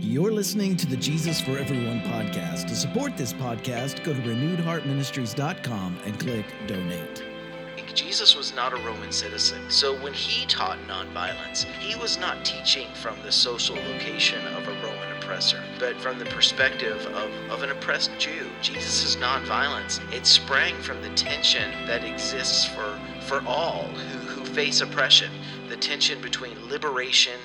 You're listening to the Jesus for Everyone podcast. To support this podcast, go to renewedheartministries.com and click donate. Jesus was not a Roman citizen, so when he taught nonviolence, he was not teaching from the social location of a Roman oppressor, but from the perspective of, of an oppressed Jew. Jesus' nonviolence, it sprang from the tension that exists for, for all who, who face oppression, the tension between liberation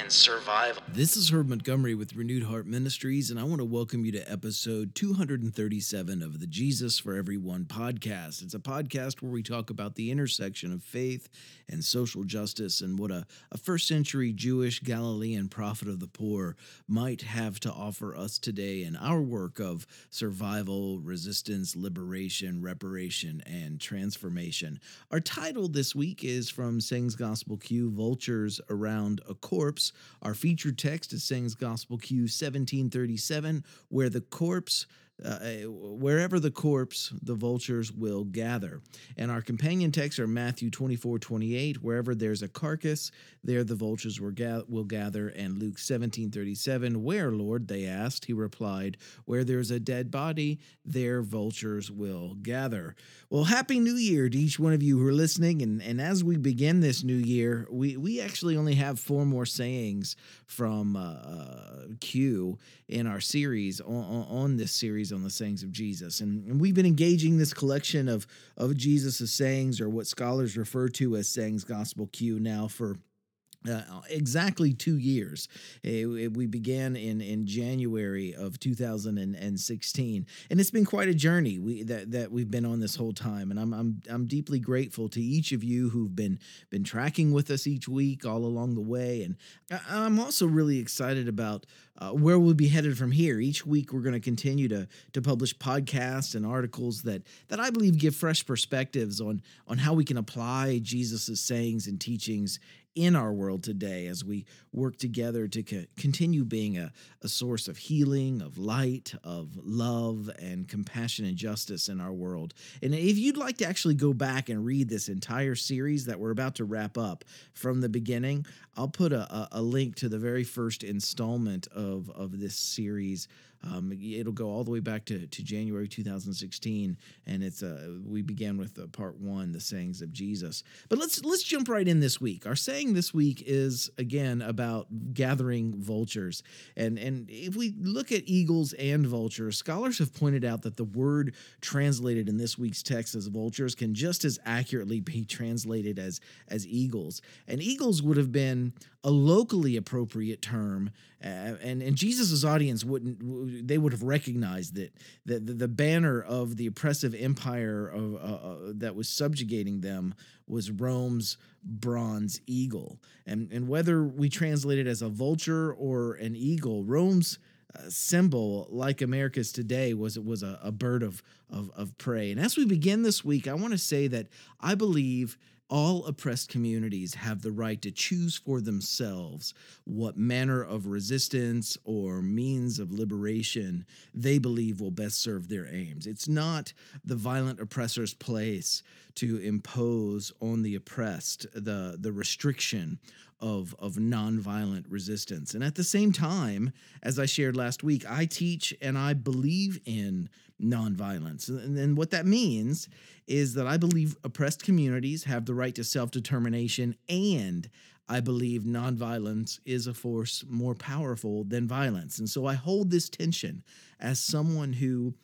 and survival. This is Herb Montgomery with Renewed Heart Ministries, and I want to welcome you to episode 237 of the Jesus for Everyone podcast. It's a podcast where we talk about the intersection of faith and social justice and what a, a first century Jewish Galilean prophet of the poor might have to offer us today in our work of survival, resistance, liberation, reparation, and transformation. Our title this week is from Sayings Gospel Q Vultures Around a Corpse. Our featured text is Sayings Gospel Q 1737, where the corpse uh, wherever the corpse, the vultures will gather. And our companion texts are Matthew 24, 28, wherever there's a carcass, there the vultures will, ga- will gather. And Luke 17, 37, where, Lord, they asked. He replied, where there's a dead body, there vultures will gather. Well, Happy New Year to each one of you who are listening. And, and as we begin this new year, we, we actually only have four more sayings from uh, uh Q in our series, on, on this series series on the sayings of Jesus. And, and we've been engaging this collection of, of Jesus' sayings, or what scholars refer to as sayings gospel Q, now for uh, exactly two years. Uh, we began in, in January of 2016, and it's been quite a journey we, that, that we've been on this whole time. And I'm, I'm, I'm deeply grateful to each of you who've been, been tracking with us each week all along the way. And I'm also really excited about uh, where we'll be headed from here. Each week, we're going to continue to to publish podcasts and articles that that I believe give fresh perspectives on on how we can apply Jesus's sayings and teachings in our world today as we work together to co- continue being a, a source of healing, of light, of love, and compassion and justice in our world. And if you'd like to actually go back and read this entire series that we're about to wrap up from the beginning, I'll put a, a, a link to the very first installment of, of this series um, it'll go all the way back to, to January 2016, and it's uh, we began with uh, part one, the sayings of Jesus. But let's let's jump right in this week. Our saying this week is again about gathering vultures, and and if we look at eagles and vultures, scholars have pointed out that the word translated in this week's text as vultures can just as accurately be translated as as eagles, and eagles would have been a locally appropriate term, uh, and and Jesus's audience wouldn't they would have recognized that that the, the banner of the oppressive empire of uh, uh, that was subjugating them was Rome's bronze eagle, and and whether we translate it as a vulture or an eagle, Rome's uh, symbol, like America's today, was it was a, a bird of, of of prey. And as we begin this week, I want to say that I believe all oppressed communities have the right to choose for themselves what manner of resistance or means of liberation they believe will best serve their aims. It's not the violent oppressor's place to impose on the oppressed the, the restriction of, of nonviolent resistance. And at the same time, as I shared last week, I teach and I believe in nonviolence. And, and what that means is that I believe oppressed communities have the right to self determination, and I believe nonviolence is a force more powerful than violence. And so I hold this tension as someone who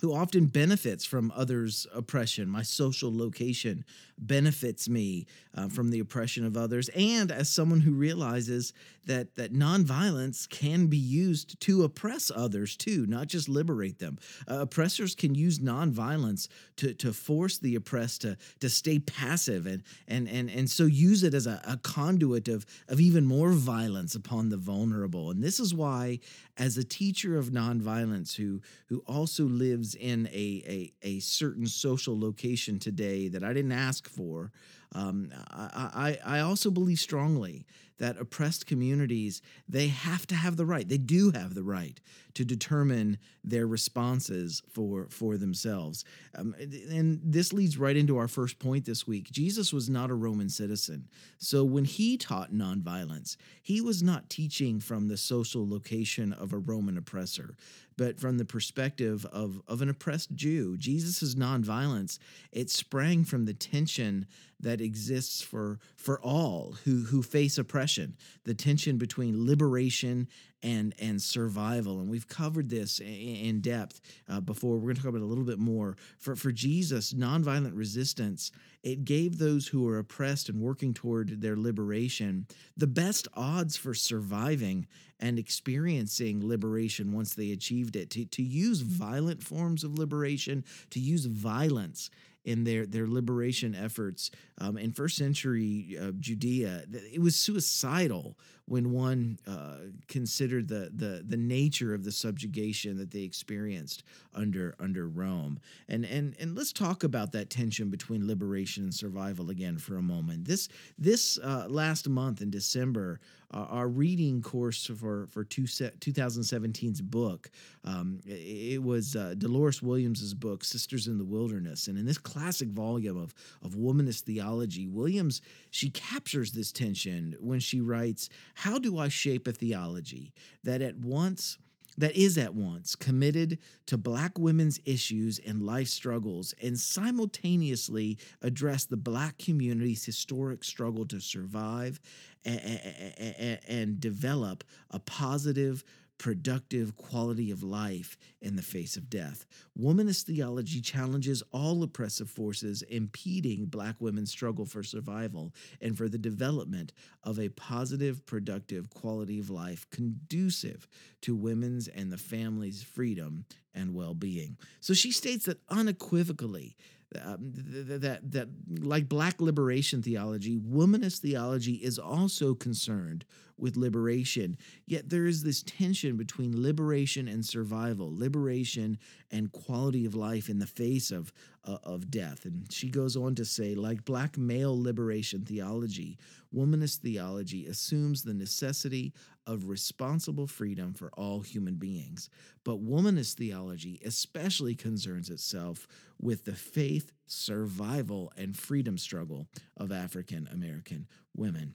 who often benefits from others' oppression. My social location benefits me uh, from the oppression of others, and as someone who realizes that that nonviolence can be used to oppress others too, not just liberate them. Uh, oppressors can use nonviolence to to force the oppressed to to stay passive and and and and so use it as a, a conduit of of even more violence upon the vulnerable. And this is why, as a teacher of nonviolence who who also lives in a a, a certain social location today that I didn't ask for. Um, I, I, I also believe strongly that oppressed communities they have to have the right they do have the right to determine their responses for for themselves. Um, and this leads right into our first point this week. Jesus was not a roman citizen. So when he taught nonviolence he was not teaching from the social location of a roman oppressor but from the perspective of, of an oppressed Jew. Jesus' nonviolence, it sprang from the tension that exists for, for all who, who face oppression, the tension between liberation and, and survival. And we've covered this in depth uh, before. We're going to talk about it a little bit more. For, for Jesus, nonviolent resistance, it gave those who were oppressed and working toward their liberation the best odds for surviving and experiencing liberation once they achieved it. To, to use violent forms of liberation, to use violence in their their liberation efforts um, in first century uh, Judea. It was suicidal when one uh, considered the, the the nature of the subjugation that they experienced under under Rome. And and and let's talk about that tension between liberation and survival again for a moment. This this uh, last month in December, uh, our reading course for for two 2017's book. Um, it was uh, Dolores Williams's book, Sisters in the Wilderness, and in this classic volume of of womanist theology, Williams she captures this tension when she writes, "How do I shape a theology that at once?" that is at once committed to Black women's issues and life struggles and simultaneously address the Black community's historic struggle to survive and, and develop a positive, productive quality of life in the face of death. Womanist theology challenges all oppressive forces impeding Black women's struggle for survival and for the development of a positive, productive quality of life conducive to women's and the family's freedom and well being. So she states that unequivocally um, that that like black liberation theology, womanist theology is also concerned with liberation. Yet there is this tension between liberation and survival, liberation and quality of life in the face of uh, of death. And she goes on to say, like black male liberation theology, womanist theology assumes the necessity of responsible freedom for all human beings. But womanist theology especially concerns itself with the faith, survival, and freedom struggle of African American women.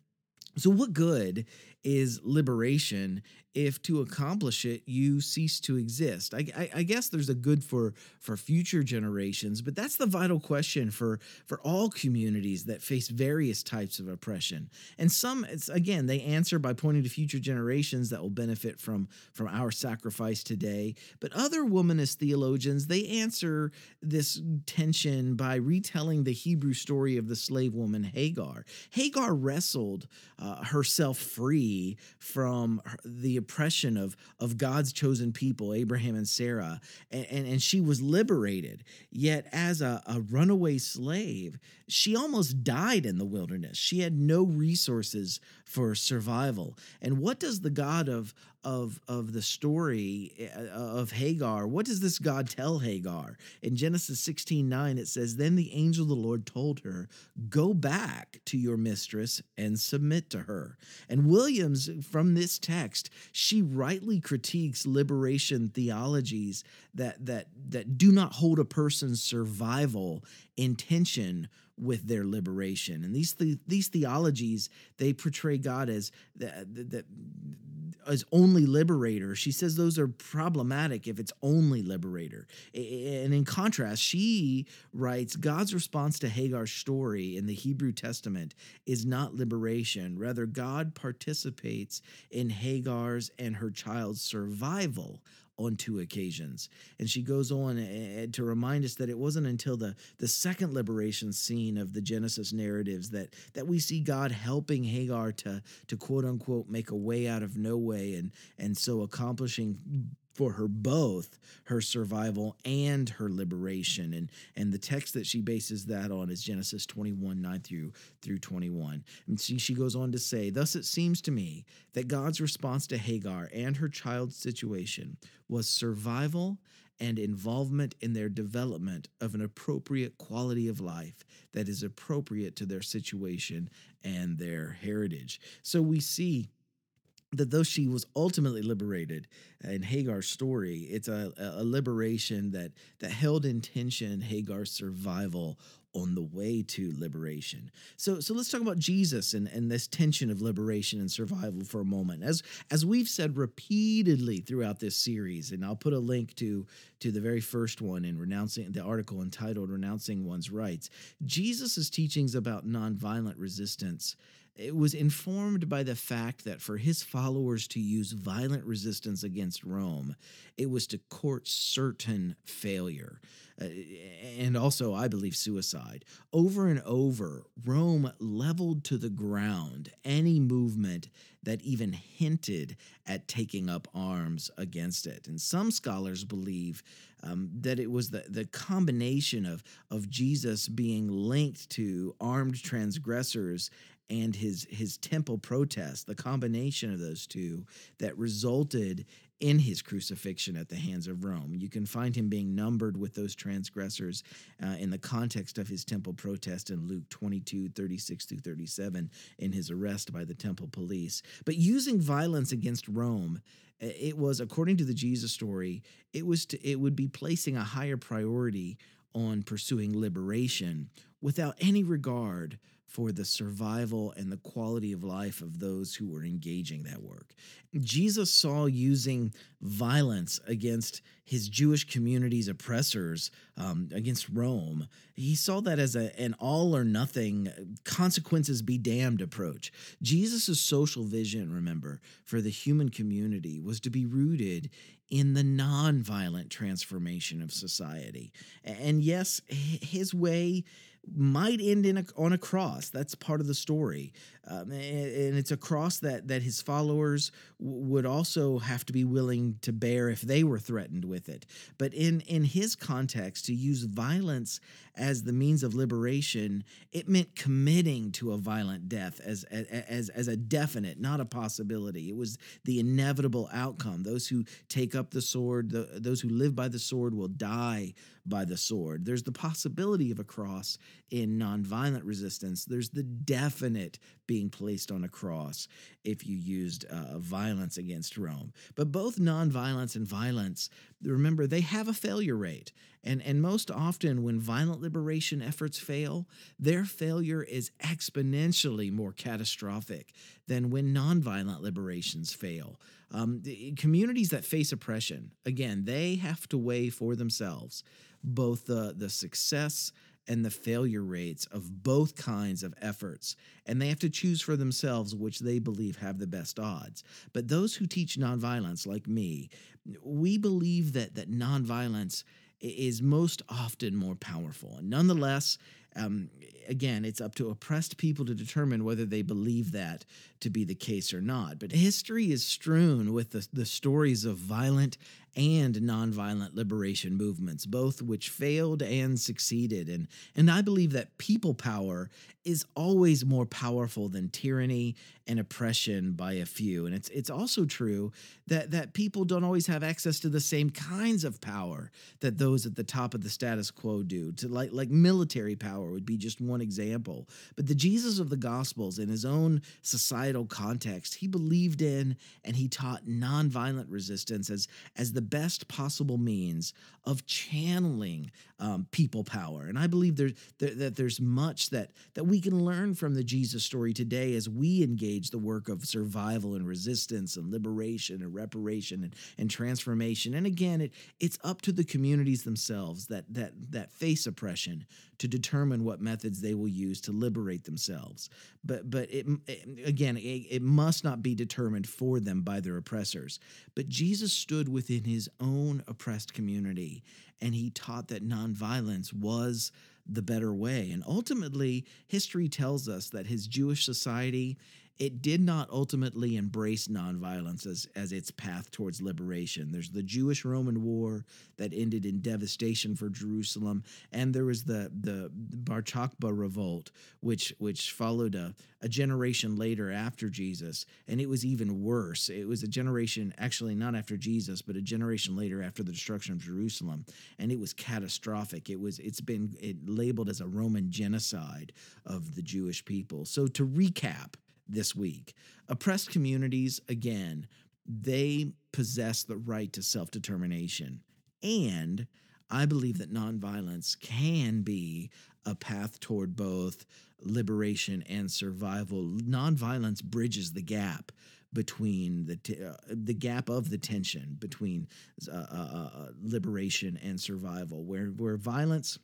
So, what good is liberation if to accomplish it you cease to exist? I, I, I, guess there's a good for for future generations, but that's the vital question for for all communities that face various types of oppression. And some, it's again, they answer by pointing to future generations that will benefit from from our sacrifice today. But other womanist theologians they answer this tension by retelling the Hebrew story of the slave woman Hagar. Hagar wrestled uh, herself free from the oppression of, of God's chosen people, Abraham and Sarah, and, and, and she was liberated. Yet, as a, a runaway slave, she almost died in the wilderness. She had no resources for survival. And what does the God of, of, of the story uh, of Hagar, what does this God tell Hagar? In Genesis 16 9, it says, Then the angel of the Lord told her, Go back to your mistress and submit to her. And Williams, from this text, she rightly critiques liberation theologies that, that, that do not hold a person's survival in tension with their liberation. And these the, these theologies they portray God as that, that as only liberator. She says those are problematic if it's only liberator. And in contrast, she writes God's response to Hagar's story in the Hebrew Testament is not liberation. Rather, God participates in Hagar's and her child's survival on two occasions. And she goes on eh, eh, to remind us that it wasn't until the, the second liberation scene of the Genesis narratives that, that we see God helping Hagar to, to quote unquote make a way out of no way and, and so accomplishing for her both her survival and her liberation. And and the text that she bases that on is genesis 21 9 through through 21 and she, she goes on to say thus it seems to me that god's response to hagar and her child's situation was survival and involvement in their development of an appropriate quality of life that is appropriate to their situation and their heritage. So we see that though she was ultimately liberated uh, in Hagar's story, it's a, a liberation that that held in tension Hagar's survival on the way to liberation. So so let's talk about Jesus and, and this tension of liberation and survival for a moment. As as we've said repeatedly throughout this series, and I'll put a link to to the very first one in renouncing the article entitled Renouncing One's Rights, Jesus' teachings about nonviolent resistance it was informed by the fact that for his followers to use violent resistance against Rome, it was to court certain failure. Uh, and also, I believe, suicide. Over and over, Rome leveled to the ground any movement that even hinted at taking up arms against it. And some scholars believe um, that it was the, the combination of, of Jesus being linked to armed transgressors and his his temple protest, the combination of those two that resulted in his crucifixion at the hands of Rome. You can find him being numbered with those transgressors uh, in the context of his temple protest in Luke 22, 36 through 37, in his arrest by the temple police. But using violence against Rome, it was, according to the Jesus story, it was to, it would be placing a higher priority on pursuing liberation without any regard for the survival and the quality of life of those who were engaging that work. Jesus saw using violence against his Jewish community's oppressors, um, against Rome. He saw that as a, an all or nothing, consequences be damned approach. Jesus' social vision, remember, for the human community was to be rooted in the nonviolent transformation of society. And yes, his way might end in a, on a cross. That's part of the story, um, and, and, it's a cross that that his followers w- would also have to be willing to bear if they were threatened with it. But in in his context, to use violence as the means of liberation, it meant committing to a violent death as as as a definite, not a possibility. It was the inevitable outcome. Those who take up the sword, the, those who live by the sword, will die by the sword. There's the possibility of a cross in nonviolent resistance. There's the definite being placed on a cross if you used uh, violence against Rome. But both nonviolence and violence, remember, they have a failure rate. And, and most often, when violent liberation efforts fail, their failure is exponentially more catastrophic than when nonviolent liberations fail. Um, communities that face oppression, again, they have to weigh for themselves both the, the success and the failure rates of both kinds of efforts, and they have to choose for themselves which they believe have the best odds. But those who teach nonviolence, like me, we believe that that nonviolence is most often more powerful. And nonetheless, um, again, it's up to oppressed people to determine whether they believe that to be the case or not. But history is strewn with the, the stories of violent and nonviolent liberation movements, both which failed and succeeded. And, and I believe that people power is always more powerful than tyranny and oppression by a few. And it's it's also true that that people don't always have access to the same kinds of power that those at the top of the status quo do. To like like military power would be just one example. But the Jesus of the Gospels in his own societal context, he believed in and he taught nonviolent resistance as as the best possible means of channeling um, people power. And I believe there, there, that there's much that that we can learn from the Jesus story today as we engage the work of survival and resistance and liberation and reparation and, and transformation. And again, it it's up to the communities themselves that that that face oppression to determine what methods they will use to liberate themselves. But but it, it again, it, it must not be determined for them by their oppressors. But Jesus stood within his own oppressed community and he taught that nonviolence was the better way. And ultimately, history tells us that his Jewish society it did not ultimately embrace nonviolence as, as its path towards liberation. There's the Jewish Roman War that ended in devastation for Jerusalem, and there was the, the Bar Kokhba revolt, which, which followed a, a generation later after Jesus, and it was even worse. It was a generation, actually, not after Jesus, but a generation later after the destruction of Jerusalem, and it was catastrophic. It was, it's been it labeled as a Roman genocide of the Jewish people. So, to recap, this week. Oppressed communities, again, they possess the right to self determination. And I believe that nonviolence can be a path toward both liberation and survival. Nonviolence bridges the gap between the t- uh, the gap of the tension between uh, uh, uh liberation and survival, where where violence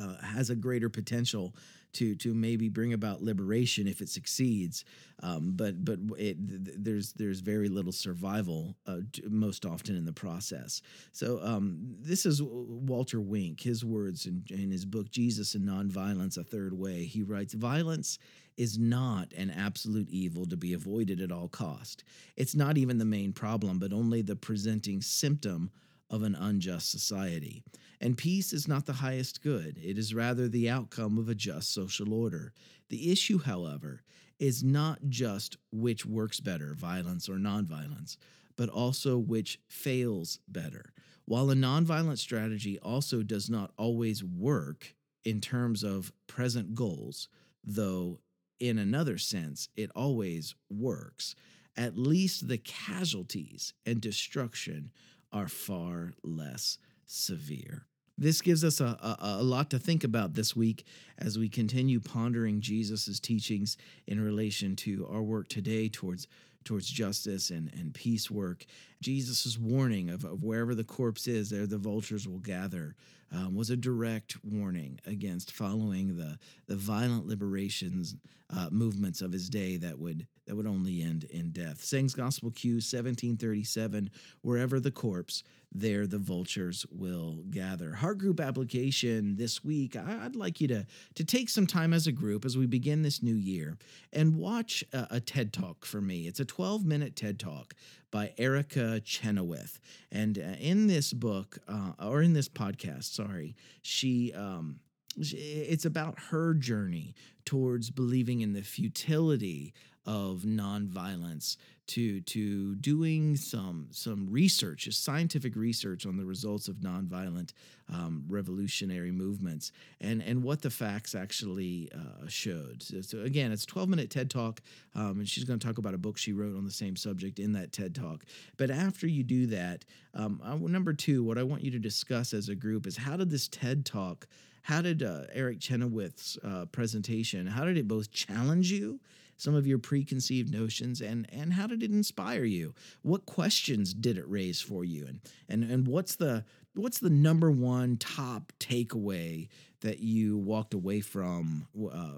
uh, has a greater potential to to maybe bring about liberation if it succeeds. Um, but but it, th- there's there's very little survival uh, most often in the process. So um, this is Walter Wink. His words in, in his book Jesus and Nonviolence: A Third Way. He writes, "Violence." is not an absolute evil to be avoided at all cost. It's not even the main problem, but only the presenting symptom of an unjust society. And peace is not the highest good, it is rather the outcome of a just social order. The issue, however, is not just which works better, violence or nonviolence, but also which fails better. While a nonviolent strategy also does not always work in terms of present goals, though in another sense it always works, at least the casualties and destruction are far less severe. This gives us a, a, a, lot to think about this week as we continue pondering Jesus' teachings in relation to our work today towards towards justice and, and peace work. Jesus' warning of, of wherever the corpse is, there the vultures will gather, um, was a direct warning against following the, the violent liberations uh, movements of his day that would that would only end in death. Sayings Gospel Q 1737, wherever the corpse, there the vultures will gather. Heart group application this week. I'd like you to, to take some time as a group as we begin this new year and watch a, a TED Talk for me. It's a 12 minute TED Talk by Erica Chenoweth. And uh, in this book, uh, or in this podcast, sorry, she. Um, it's about her journey towards believing in the futility of nonviolence to to doing some some research, scientific research on the results of nonviolent um, revolutionary movements and and what the facts actually uh, showed. So, so, again, it's a 12 minute TED talk, um, and she's going to talk about a book she wrote on the same subject in that TED talk. But after you do that, um, I, number two, what I want you to discuss as a group is how did this TED talk how did uh, Eric Chenoweth's uh, presentation, how did it both challenge you, some of your preconceived notions, and and how did it inspire you? What questions did it raise for you, and and and what's the what's the number one top takeaway that you walked away from uh,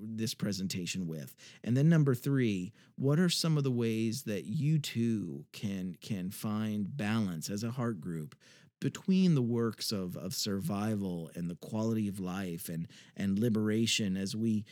this presentation with and then number three what are some of the ways that you too can can find balance as a heart group between the works of, of survival and the quality of life and, and liberation as we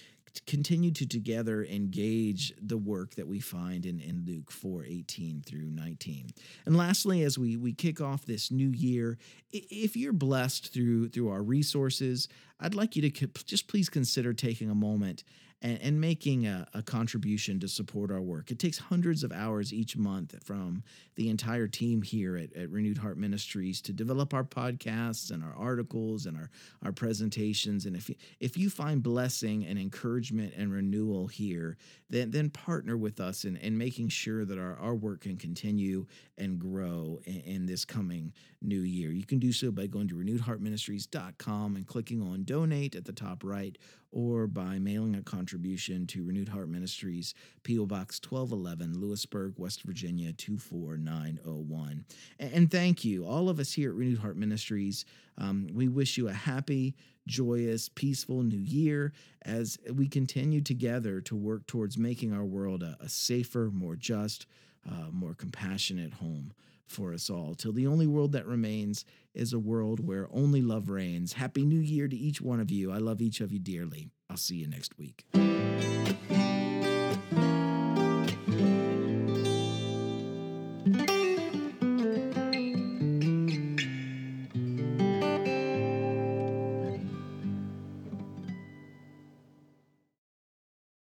continue to together engage the work that we find in, in Luke 4 18 through 19. And lastly, as we, we kick off this new year, if you're blessed through, through our resources, I'd like you to just please consider taking a moment and, and making a, a, contribution to support our work. It takes hundreds of hours each month from the entire team here at, at Renewed Heart Ministries to develop our podcasts and our articles and our, our presentations. And if you, if you find blessing and encouragement and renewal here, then, then partner with us in, in making sure that our, our work can continue and grow in, in this coming new year. You can do so by going to renewedheartministries.com and clicking on donate at the top right or by mailing a contribution to Renewed Heart Ministries, P.O. Box 1211, Lewisburg, West Virginia 24901. And thank you, all of us here at Renewed Heart Ministries. Um, we wish you a happy, joyous, peaceful new year as we continue together to work towards making our world a, a safer, more just, uh, more compassionate home for us all, till the only world that remains is a world where only love reigns. Happy New Year to each one of you. I love each of you dearly. I'll see you next week.